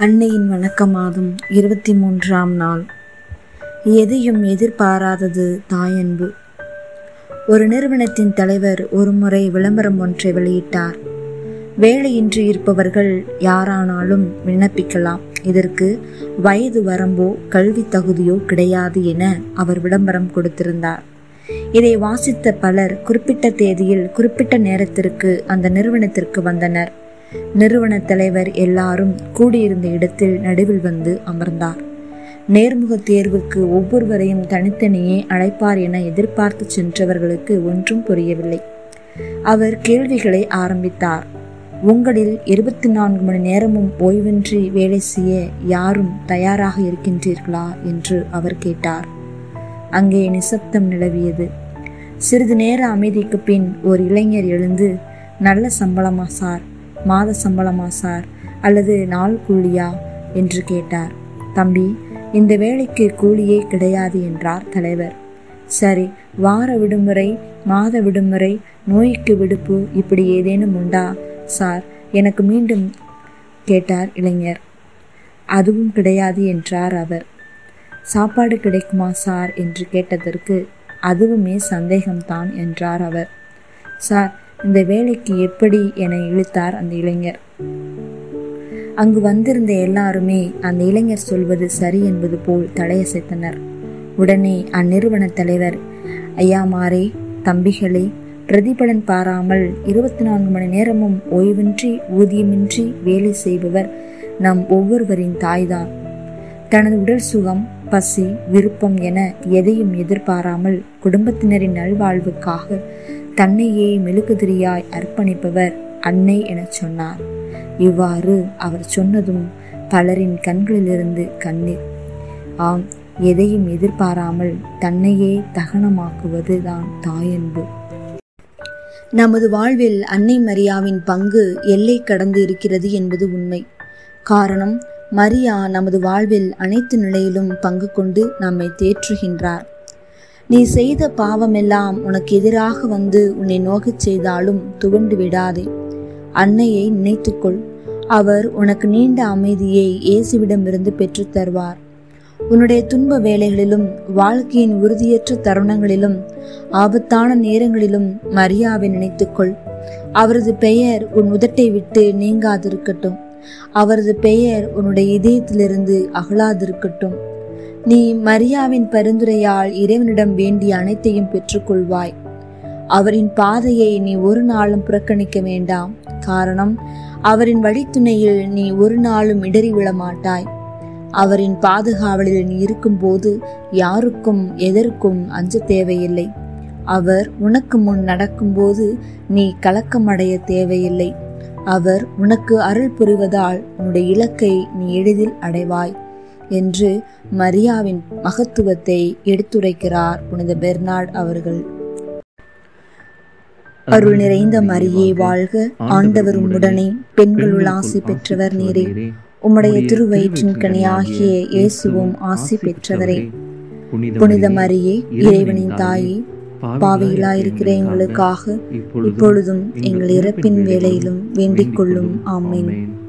அன்னையின் வணக்க மாதம் இருபத்தி மூன்றாம் நாள். எதையும் எதிர்பாராதது தாயன்பு. ஒரு நிறுவனத்தின் தலைவர் ஒருமுறை விளம்பரம் ஒன்றை வெளியிட்டார். வேலையின்றி இருப்பவர்கள் யாரானாலும் விண்ணப்பிக்கலாம். இதற்கு வயது வரம்போ கல்வி தகுதியோ கிடையாது என அவர் விளம்பரம் கொடுத்திருந்தார். இதை வாசித்த பலர் குறிப்பிட்ட தேதியில் குறிப்பிட்ட நேரத்திற்கு அந்த நிறுவனத்திற்கு வந்தனர். நிறுவன தலைவர் எல்லாரும் கூடியிருந்த இடத்தில் நடுவில் வந்து அமர்ந்தார். நேர்முக தேர்வுக்கு ஒவ்வொருவரையும் தனித்தனியே அழைப்பார் என எதிர்பார்த்து சென்றவர்களுக்கு ஒன்றும் புரியவில்லை. அவர் கேள்விகளை ஆரம்பித்தார். உங்களில் இருபத்தி நான்கு மணி நேரமும் ஓய்வின்றி வேலை செய்ய யாரும் தயாராக இருக்கின்றீர்களா? என்று அவர் கேட்டார். அங்கே நிசப்தம் நிலவியது. சிறிது நேர அமைதிக்கு பின் ஒரு இளைஞர் எழுந்து நல்ல சம்பளமா சார்? மாத சம்பளமா சார்? அல்லது நாள் கூலியா? என்று கேட்டார். தம்பி இந்த வேலைக்கு கூலியே கிடையாது என்றார் தலைவர். சரி வார விடுமுறை மாத விடுமுறை நோய்க்கு விடுப்பு இப்படி ஏதேனும் உண்டா சார்? எனக்கு மீண்டும் கேட்டார் இளைஞர். அதுவும் கிடையாது என்றார் அவர். சாப்பாடு கிடைக்குமா சார்? என்று கேட்டதற்கு அதுவுமே சந்தேகம்தான் என்றார் அவர். சார் இந்த வேலைக்கு எப்படி என இழுத்தார் அந்த இளைஞர். அங்கு வந்திருந்த எல்லாருமே அந்த இளைஞர் சொல்வது சரி என்பது போல் தலையசைத்தனர். உடனே அந்நிறுவன தலைவர் ஐயா மாறே தம்பிகளே பிரதிபலன் பாராமல் இருபத்தி நான்கு மணி நேரமும் ஓய்வின்றி ஊதியமின்றி வேலை செய்பவர் நம் ஒவ்வொருவரின் தாய்தான். தனது உடல் சுகம் பசி விருப்பம் என எதையும் எதிர்பாராமல் குடும்பத்தினரின் நல்வாழ்வுக்காக தன்னையே மெழுகுதிரியாய் அர்ப்பணிப்பவர் அன்னை என சொன்னார். இவ்வாறு அவர் சொன்னதும் பலரின் கண்களிலிருந்து கண்ணீர். ஆம் எதையும் எதிர்பாராமல் தன்னையே தகனமாக்குவது தான் தாயன்பு. நமது வாழ்வில் அன்னை மரியாவின் பங்கு எல்லை கடந்து இருக்கிறது என்பது உண்மை. காரணம் மரியா நமது வாழ்வில் அனைத்து நிலையிலும் பங்கு கொண்டு நம்மை தேற்றுகின்றார். நீ செய்த பாவமெல்லாம் உனக்கு எதிராக வந்து உன்னை நோகச் செய்தாலும் துவண்டு விடாதே. அன்னையை நினைத்துக்கொள். அவர் உனக்கு நீண்ட அமைதியை இயேசுவிடமிருந்து பெற்றுத் தருவார். உன்னுடைய துன்ப வேலைகளிலும் வாழ்க்கையின் உறுதியற்ற தருணங்களிலும் ஆபத்தான நேரங்களிலும் மரியாவை நினைத்துக்கொள். அவரது பெயர் உன் உதட்டை விட்டு நீங்காதிருக்கட்டும். அவரது பெயர் உன்னுடைய இதயத்திலிருந்து அகலாதிருக்கட்டும். நீ மரியாவின் பரிந்துரையால் இறைவனிடம் வேண்டிய அனைத்தையும் பெற்றுக்கொள்வாய். அவரின் பாதையை நீ ஒரு நாளும் புறக்கணிக்க வேண்டாம். காரணம் அவரின் வழித்துணையில் நீ ஒரு நாளும் இடறி விழ மாட்டாய். அவரின் பாதுகாவலில் நீ இருக்கும்போது யாருக்கும் எதற்கும் அஞ்ச தேவையில்லை. அவர் உனக்கு முன் நடக்கும்போது நீ கலக்கமடைய தேவையில்லை. அவர் உனக்கு அருள் புரிவதால் உன்னுடைய இலக்கை நீ எளிதில் அடைவாய் என்று மரியாவின் மகத்துவத்தை எடுத்துரைக்கிறார் புனித பெர்னார்ட் அவர்கள். அருள் நிறைந்த மரியே வாழ்க ஆண்டவர் உம்முடனே பெண்களுள் ஆசி பெற்றவர் நீரே. உம்முடைய திருவயிற்றின் கனியாகிய இயேசுவும் ஆசி பெற்றவரே. புனித மரியே இறைவனின் தாயே பாவையிலாயிருக்கிற எங்களுக்காக இப்பொழுதும் எங்கள் இறப்பின் வேலையிலும் வேண்டிக் கொள்ளும். ஆமேன்.